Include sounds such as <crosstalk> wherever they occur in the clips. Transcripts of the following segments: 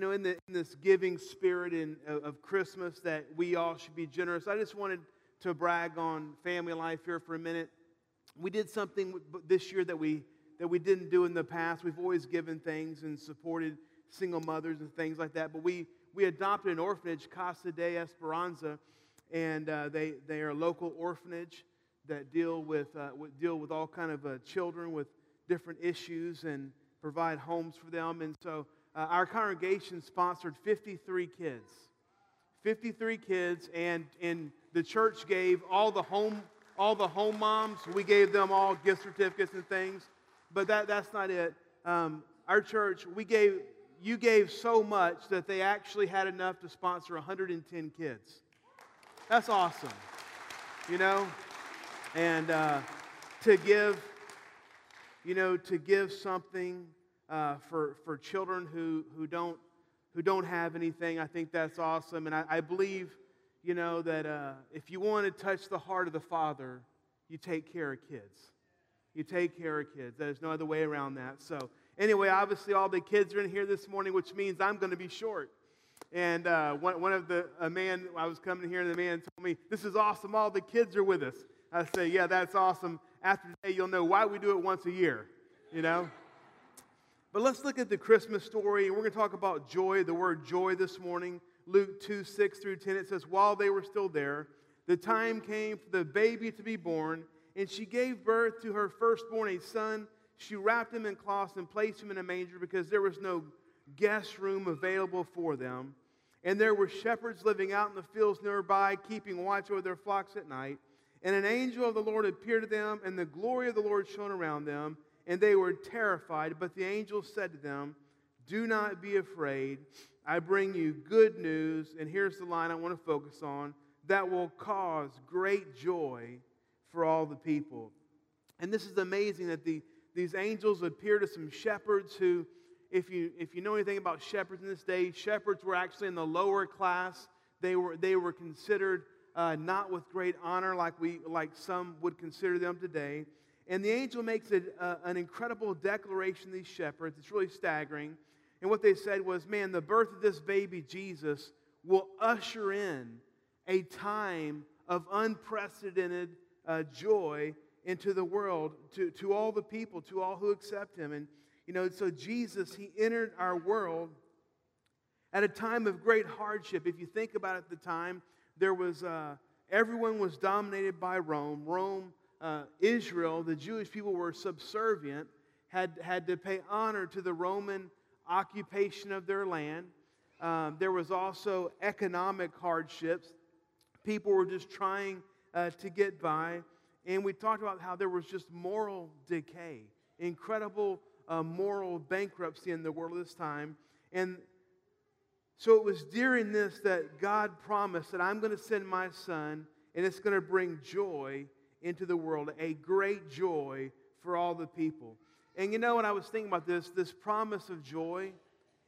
you know, in, the, in this giving spirit in, of, of Christmas, that we all should be generous, I just wanted to brag on family life here for a minute. We did something this year that we, that we didn't do in the past. We've always given things and supported single mothers and things like that, but we, we adopted an orphanage, Casa de Esperanza, and uh, they, they are a local orphanage that deal with, uh, deal with all kind of uh, children with different issues and provide homes for them. And so uh, our congregation sponsored 53 kids. 53 kids, and, and the church gave all the home all the home moms, we gave them all gift certificates and things. But that, that's not it. Um, our church, we gave, you gave so much that they actually had enough to sponsor 110 kids. That's awesome. You know? And uh, to give, you know, to give something uh, for, for children who, who, don't, who don't have anything, I think that's awesome. And I, I believe, you know, that uh, if you want to touch the heart of the Father, you take care of kids. You take care of kids. There's no other way around that. So, anyway, obviously, all the kids are in here this morning, which means I'm going to be short. And uh, one, one of the, a man, I was coming here, and the man told me, This is awesome. All the kids are with us. I say, Yeah, that's awesome. After today, you'll know why we do it once a year, you know? But let's look at the Christmas story. and We're going to talk about joy, the word joy this morning. Luke 2 6 through 10, it says, While they were still there, the time came for the baby to be born, and she gave birth to her firstborn, a son. She wrapped him in cloths and placed him in a manger because there was no guest room available for them. And there were shepherds living out in the fields nearby, keeping watch over their flocks at night. And an angel of the Lord appeared to them, and the glory of the Lord shone around them, and they were terrified. But the angel said to them, Do not be afraid. I bring you good news. And here's the line I want to focus on that will cause great joy for all the people. And this is amazing that the, these angels appear to some shepherds who, if you, if you know anything about shepherds in this day, shepherds were actually in the lower class. They were, they were considered uh, not with great honor like, we, like some would consider them today. And the angel makes a, uh, an incredible declaration to these shepherds. It's really staggering. And what they said was, man, the birth of this baby, Jesus, will usher in a time of unprecedented uh, joy into the world to, to all the people, to all who accept him. And, you know, so Jesus, he entered our world at a time of great hardship. If you think about it at the time, there was, uh, everyone was dominated by Rome. Rome, uh, Israel, the Jewish people were subservient, had, had to pay honor to the Roman occupation of their land. Um, there was also economic hardships people were just trying uh, to get by. And we talked about how there was just moral decay, incredible uh, moral bankruptcy in the world at this time. And so it was during this that God promised that I'm going to send my son, and it's going to bring joy into the world, a great joy for all the people. And you know, when I was thinking about this, this promise of joy,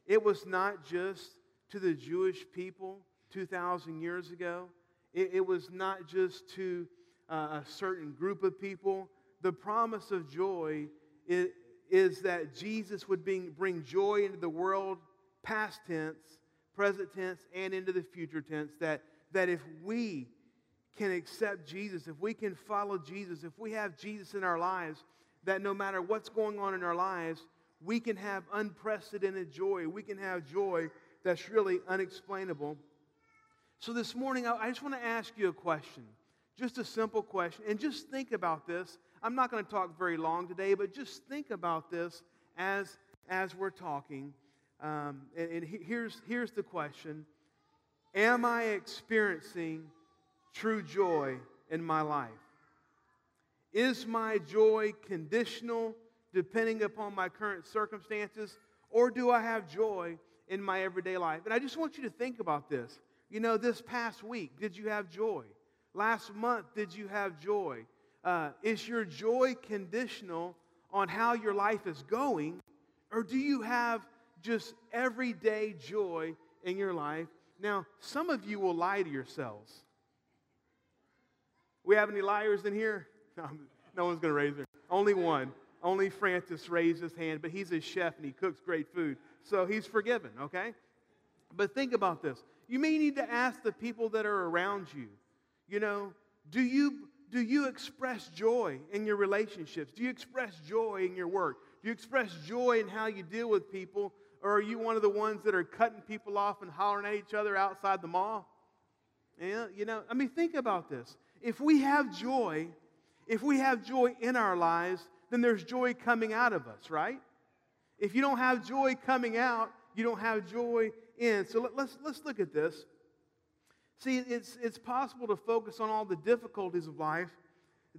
it was not just to the Jewish people 2,000 years ago. It, it was not just to uh, a certain group of people. The promise of joy is, is that Jesus would bring, bring joy into the world, past tense, present tense, and into the future tense. That, that if we can accept Jesus, if we can follow Jesus, if we have Jesus in our lives, that no matter what's going on in our lives, we can have unprecedented joy. We can have joy that's really unexplainable so this morning, I just want to ask you a question, just a simple question, and just think about this. I'm not going to talk very long today, but just think about this as, as we're talking. Um, and, and here's, here's the question Am I experiencing true joy in my life? Is my joy conditional depending upon my current circumstances, or do I have joy in my everyday life? And I just want you to think about this. You know, this past week, did you have joy? Last month, did you have joy? Uh, is your joy conditional on how your life is going? Or do you have just everyday joy in your life? Now, some of you will lie to yourselves. We have any liars in here? <laughs> No, one's going to raise their Only one. Only Francis raised his hand, but he's a chef and he cooks great food. So he's forgiven, okay? But think about this. You may need to ask the people that are around you, you know, do you, do you express joy in your relationships? Do you express joy in your work? Do you express joy in how you deal with people? Or are you one of the ones that are cutting people off and hollering at each other outside the mall? Yeah, you know, I mean, think about this. If we have joy, if we have joy in our lives, then there's joy coming out of us, right? If you don't have joy coming out, you don't have joy in. So let, let's, let's look at this. See, it's, it's possible to focus on all the difficulties of life,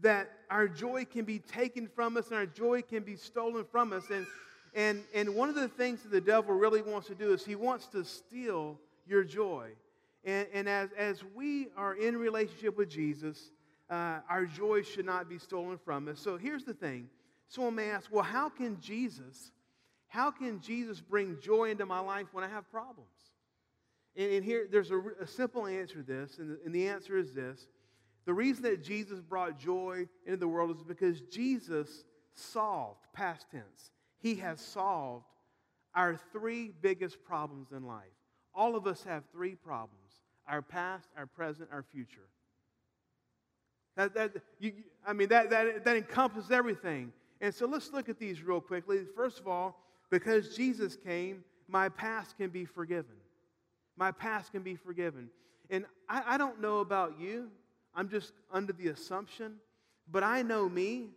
that our joy can be taken from us and our joy can be stolen from us. And, and, and one of the things that the devil really wants to do is he wants to steal your joy. And, and as, as we are in relationship with Jesus, uh, our joy should not be stolen from us. So here's the thing. Someone may ask, well, how can Jesus, how can Jesus bring joy into my life when I have problems? And, and here, there's a, a, simple answer to this, and the, and the answer is this. The reason that Jesus brought joy into the world is because Jesus solved, past tense, he has solved our three biggest problems in life. All of us have three problems our past, our present, our future. That, that, you, I mean, that, that, that encompasses everything. And so let's look at these real quickly. First of all, because Jesus came, my past can be forgiven. My past can be forgiven. And I, I don't know about you, I'm just under the assumption, but I know me,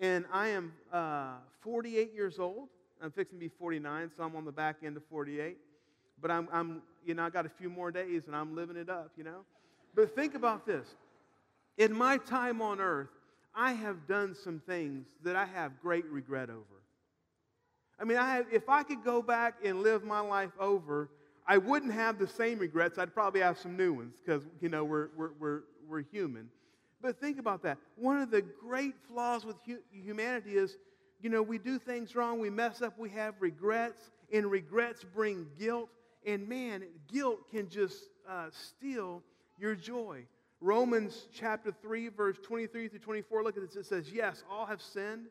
and I am uh, 48 years old. I'm fixing to be 49, so I'm on the back end of 48. But I'm, I'm, you know, I got a few more days and I'm living it up, you know. But think about this. In my time on earth, I have done some things that I have great regret over. I mean, I have, if I could go back and live my life over, I wouldn't have the same regrets. I'd probably have some new ones because, you know, we're, we're, we're, we're human. But think about that. One of the great flaws with hu- humanity is, you know, we do things wrong, we mess up, we have regrets, and regrets bring guilt. And man, guilt can just uh, steal your joy. Romans chapter 3, verse 23 through 24, look at this. It says, Yes, all have sinned,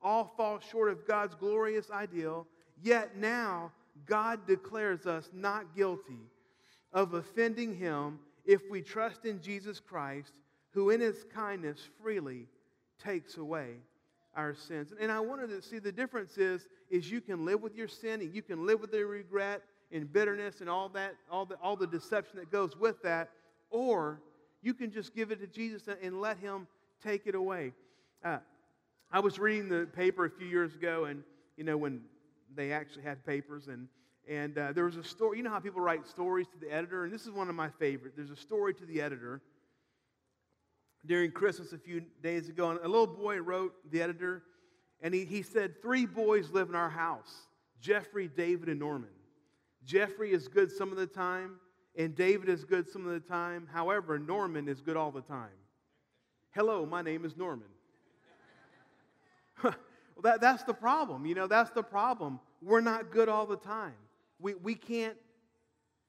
all fall short of God's glorious ideal, yet now God declares us not guilty of offending him if we trust in Jesus Christ, who in his kindness freely takes away our sins. And I wanted to see the difference is, is you can live with your sin and you can live with the regret and bitterness and all that, all the, all the deception that goes with that, or you can just give it to Jesus and let him take it away. Uh, I was reading the paper a few years ago, and you know when they actually had papers, and and uh, there was a story. You know how people write stories to the editor, and this is one of my favorite. There's a story to the editor during Christmas a few days ago, and a little boy wrote the editor, and he, he said, Three boys live in our house Jeffrey, David, and Norman. Jeffrey is good some of the time, and David is good some of the time. However, Norman is good all the time. Hello, my name is Norman. <laughs> well, that, that's the problem. You know, that's the problem. We're not good all the time. We, we can't,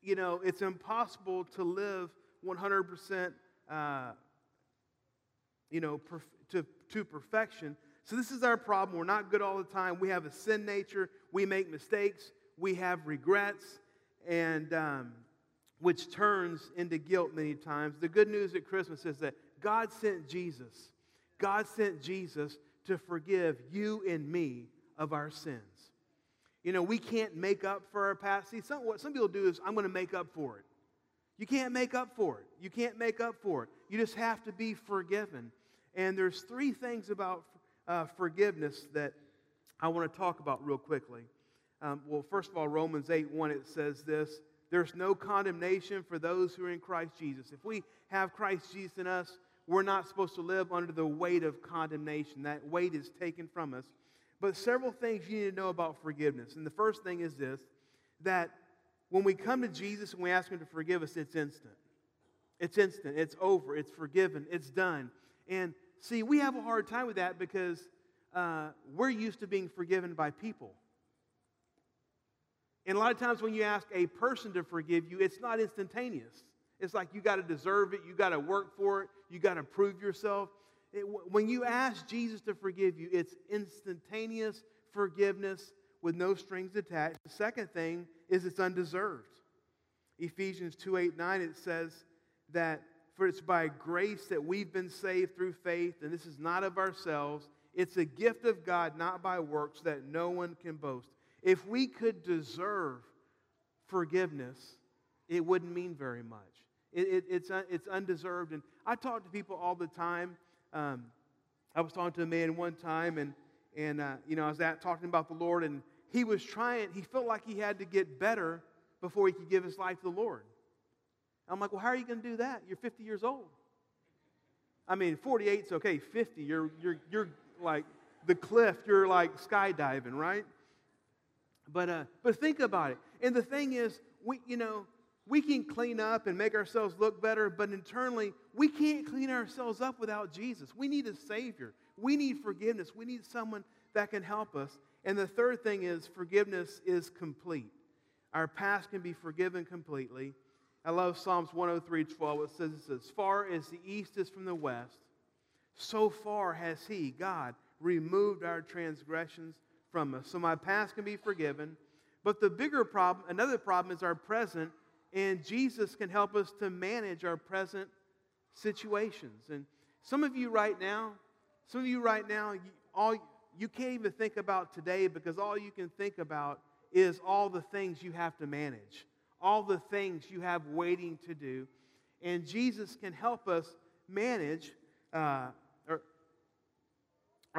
you know, it's impossible to live 100%, uh, you know, perf- to, to perfection. So this is our problem. We're not good all the time. We have a sin nature. We make mistakes. We have regrets, and um, which turns into guilt many times. The good news at Christmas is that God sent Jesus. God sent Jesus to forgive you and me of our sins. You know, we can't make up for our past. See, some, what some people do is, I'm going to make up for it. You can't make up for it. You can't make up for it. You just have to be forgiven. And there's three things about uh, forgiveness that I want to talk about real quickly. Um, well, first of all, Romans 8 1, it says this There's no condemnation for those who are in Christ Jesus. If we have Christ Jesus in us, we're not supposed to live under the weight of condemnation. That weight is taken from us. But several things you need to know about forgiveness. And the first thing is this that when we come to Jesus and we ask Him to forgive us, it's instant. It's instant. It's over. It's forgiven. It's done. And see, we have a hard time with that because uh, we're used to being forgiven by people. And a lot of times when you ask a person to forgive you, it's not instantaneous. It's like you got to deserve it, you got to work for it, you got to prove yourself. It, when you ask Jesus to forgive you, it's instantaneous forgiveness with no strings attached. The second thing is it's undeserved. Ephesians 2 8 9, it says that for it's by grace that we've been saved through faith, and this is not of ourselves. It's a gift of God, not by works, that no one can boast. If we could deserve forgiveness, it wouldn't mean very much. It, it, it's, it's undeserved. And I talk to people all the time. Um, I was talking to a man one time, and, and uh, you know, I was at, talking about the Lord, and he was trying, he felt like he had to get better before he could give his life to the Lord. I'm like, well, how are you going to do that? You're 50 years old. I mean, 48 is okay. 50, you're, you're, you're like the cliff, you're like skydiving, right? But, uh, but think about it. And the thing is, we, you know, we can clean up and make ourselves look better, but internally, we can't clean ourselves up without Jesus. We need a Savior. We need forgiveness. We need someone that can help us. And the third thing is forgiveness is complete. Our past can be forgiven completely. I love Psalms 103 12. It says, As far as the east is from the west, so far has He, God, removed our transgressions from us. So my past can be forgiven. But the bigger problem, another problem, is our present, and Jesus can help us to manage our present situations. And some of you right now, some of you right now, you, all you can't even think about today because all you can think about is all the things you have to manage, all the things you have waiting to do. And Jesus can help us manage uh,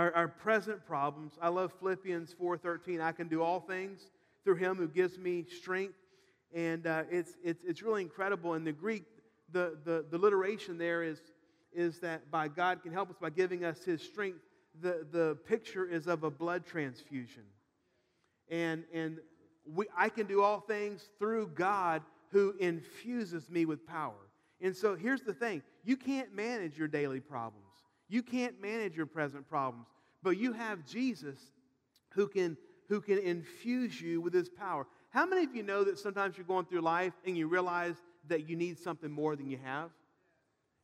our, our, present problems. I love Philippians 4.13. I can do all things through him who gives me strength. And uh, it's, it's, it's really incredible. In the Greek, the, the, the alliteration there is, is that by God can help us by giving us his strength. The, the picture is of a blood transfusion. And, and we, I can do all things through God who infuses me with power. And so here's the thing you can't manage your daily problems, you can't manage your present problems, but you have Jesus who can, who can infuse you with his power. How many of you know that sometimes you're going through life and you realize that you need something more than you have?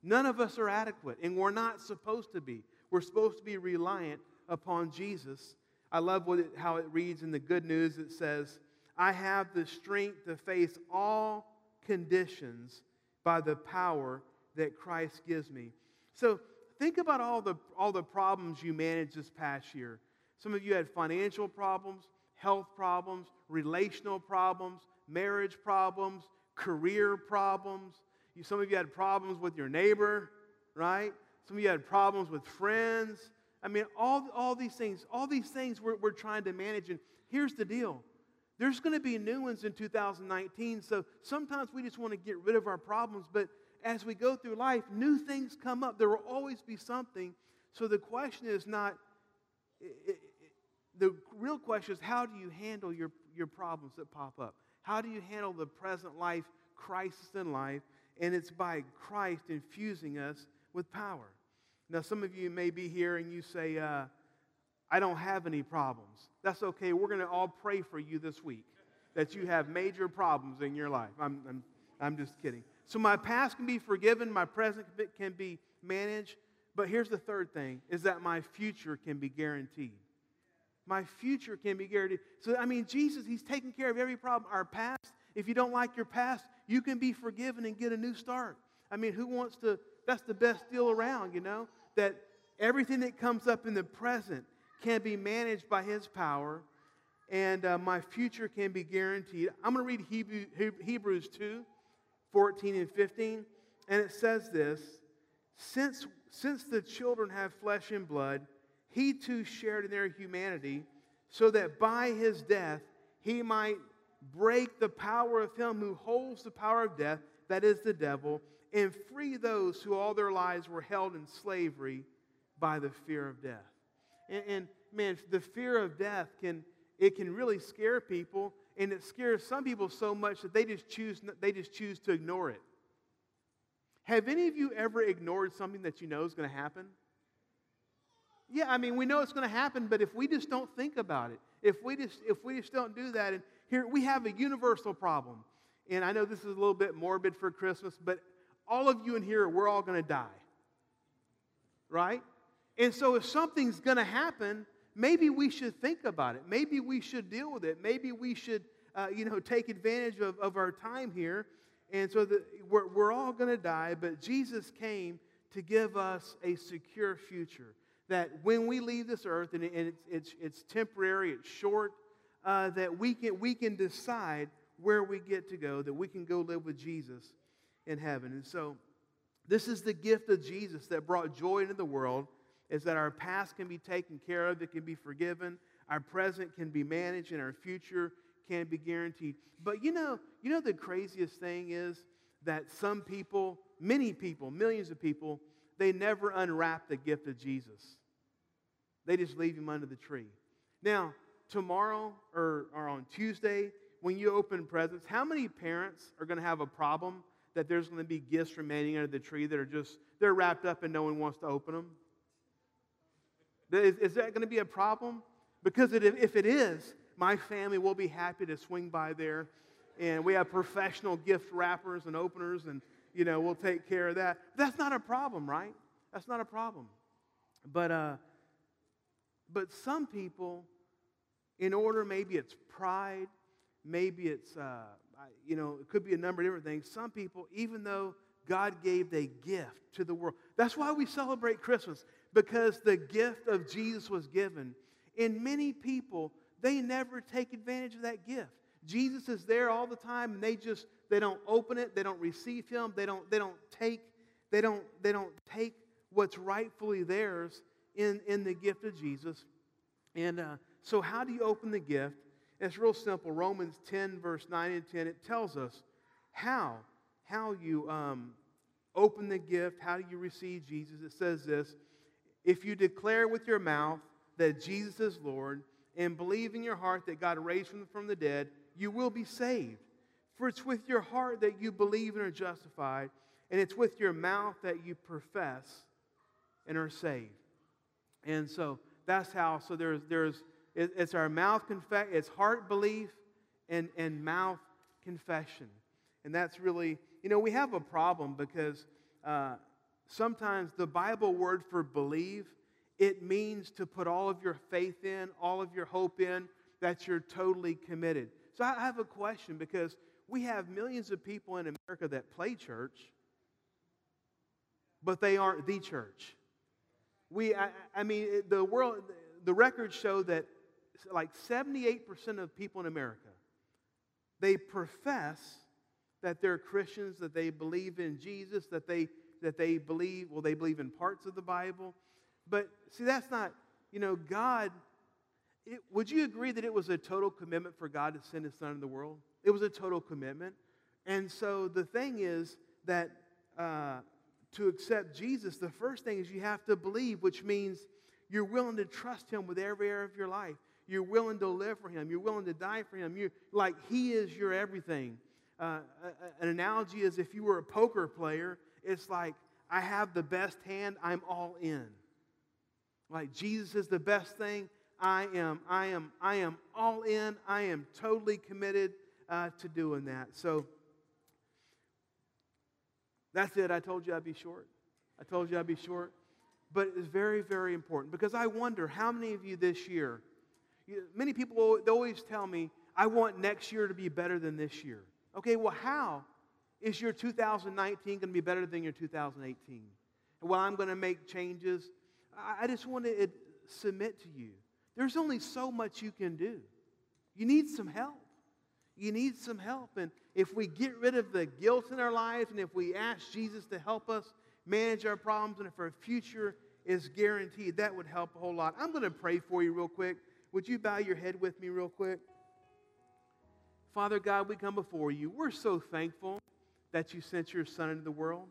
None of us are adequate, and we're not supposed to be. We're supposed to be reliant upon Jesus. I love it, how it reads in the good news. It says, I have the strength to face all conditions by the power that Christ gives me. So think about all the, all the problems you managed this past year. Some of you had financial problems, health problems, relational problems, marriage problems, career problems. Some of you had problems with your neighbor, right? Some of you had problems with friends. I mean, all, all these things, all these things we're, we're trying to manage. And here's the deal there's going to be new ones in 2019. So sometimes we just want to get rid of our problems. But as we go through life, new things come up. There will always be something. So the question is not, it, it, the real question is how do you handle your, your problems that pop up? How do you handle the present life crisis in life? And it's by Christ infusing us with power. Now, some of you may be here and you say, uh, I don't have any problems. That's okay. We're going to all pray for you this week that you have major problems in your life. I'm, I'm, I'm just kidding. So my past can be forgiven, my present can be managed, but here's the third thing is that my future can be guaranteed. My future can be guaranteed. So, I mean, Jesus, He's taking care of every problem. Our past, if you don't like your past, you can be forgiven and get a new start. I mean, who wants to? That's the best deal around, you know? That everything that comes up in the present can be managed by His power, and uh, my future can be guaranteed. I'm going to read Hebrew, Hebrews 2 14 and 15, and it says this since, since the children have flesh and blood, he too shared in their humanity, so that by his death he might break the power of him who holds the power of death, that is the devil, and free those who all their lives were held in slavery by the fear of death. And, and man, the fear of death can it can really scare people, and it scares some people so much that they just choose they just choose to ignore it. Have any of you ever ignored something that you know is going to happen? Yeah, I mean, we know it's going to happen, but if we just don't think about it, if we just if we just don't do that, and here we have a universal problem. And I know this is a little bit morbid for Christmas, but all of you in here, we're all going to die. Right? And so if something's going to happen, maybe we should think about it. Maybe we should deal with it. Maybe we should uh, you know, take advantage of, of our time here. And so the, we're, we're all going to die, but Jesus came to give us a secure future. That when we leave this earth, and, and it's, it's, it's temporary, it's short, uh, that we can, we can decide where we get to go, that we can go live with Jesus in heaven. And so, this is the gift of Jesus that brought joy into the world, is that our past can be taken care of, it can be forgiven, our present can be managed, and our future can be guaranteed. But you know, you know the craziest thing is that some people, many people, millions of people, they never unwrap the gift of Jesus. They just leave him under the tree. Now, tomorrow or, or on Tuesday, when you open presents, how many parents are going to have a problem that there's going to be gifts remaining under the tree that are just, they're wrapped up and no one wants to open them? Is, is that going to be a problem? Because it, if it is, my family will be happy to swing by there. And we have professional gift wrappers and openers, and, you know, we'll take care of that. That's not a problem, right? That's not a problem. But, uh, but some people, in order, maybe it's pride, maybe it's, uh, you know, it could be a number of different things. Some people, even though God gave a gift to the world, that's why we celebrate Christmas, because the gift of Jesus was given. And many people, they never take advantage of that gift. Jesus is there all the time, and they just they don't open it, they don't receive Him, they don't they don't take they don't they don't take what's rightfully theirs in in the gift of Jesus. And uh, so, how do you open the gift? It's real simple. Romans 10, verse 9 and 10, it tells us how, how you um, open the gift, how do you receive Jesus. It says this If you declare with your mouth that Jesus is Lord and believe in your heart that God raised him from the dead, you will be saved. For it's with your heart that you believe and are justified, and it's with your mouth that you profess and are saved. And so that's how, so there's, there's, it's our mouth confess, it's heart belief and, and mouth confession. And that's really, you know, we have a problem because uh, sometimes the Bible word for believe, it means to put all of your faith in, all of your hope in, that you're totally committed. So I have a question because we have millions of people in America that play church, but they aren't the church. We, I, I mean, the world, the records show that like 78% of people in America, they profess that they're Christians, that they believe in Jesus, that they, that they believe, well, they believe in parts of the Bible. But see, that's not, you know, God, it, would you agree that it was a total commitment for God to send his son into the world? It was a total commitment. And so the thing is that uh, to accept Jesus, the first thing is you have to believe, which means you're willing to trust him with every area of your life. You're willing to live for Him. You're willing to die for Him. You're like He is your everything. Uh, an analogy is if you were a poker player, it's like, I have the best hand, I'm all in. Like Jesus is the best thing. I am, I am, I am all in. I am totally committed uh, to doing that. So that's it. I told you I'd be short. I told you I'd be short. But it's very, very important because I wonder how many of you this year Many people they always tell me, I want next year to be better than this year. Okay, well, how is your 2019 going to be better than your 2018? Well, I'm going to make changes. I just want to submit to you. There's only so much you can do. You need some help. You need some help. And if we get rid of the guilt in our lives and if we ask Jesus to help us manage our problems and if our future is guaranteed, that would help a whole lot. I'm going to pray for you real quick. Would you bow your head with me, real quick? Father God, we come before you. We're so thankful that you sent your Son into the world.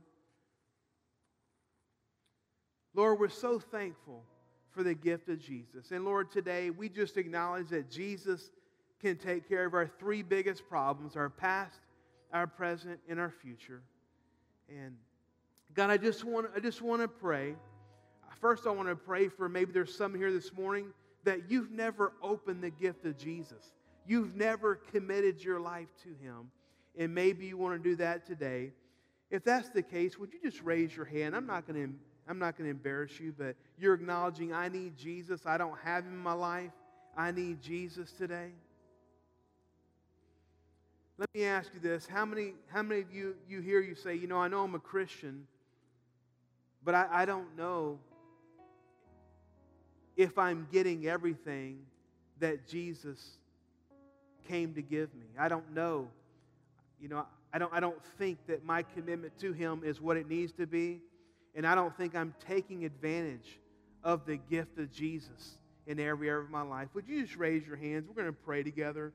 Lord, we're so thankful for the gift of Jesus. And Lord, today we just acknowledge that Jesus can take care of our three biggest problems our past, our present, and our future. And God, I just want, I just want to pray. First, I want to pray for maybe there's some here this morning that you've never opened the gift of Jesus. You've never committed your life to Him. And maybe you want to do that today. If that's the case, would you just raise your hand? I'm not going to I'm not going to embarrass you, but you're acknowledging I need Jesus. I don't have him in my life. I need Jesus today. Let me ask you this. How many, how many of you, you hear you say, you know, I know I'm a Christian, but I, I don't know if I'm getting everything that Jesus came to give me. I don't know. You know, I don't, I don't think that my commitment to Him is what it needs to be. And I don't think I'm taking advantage of the gift of Jesus in every area of my life. Would you just raise your hands? We're going to pray together.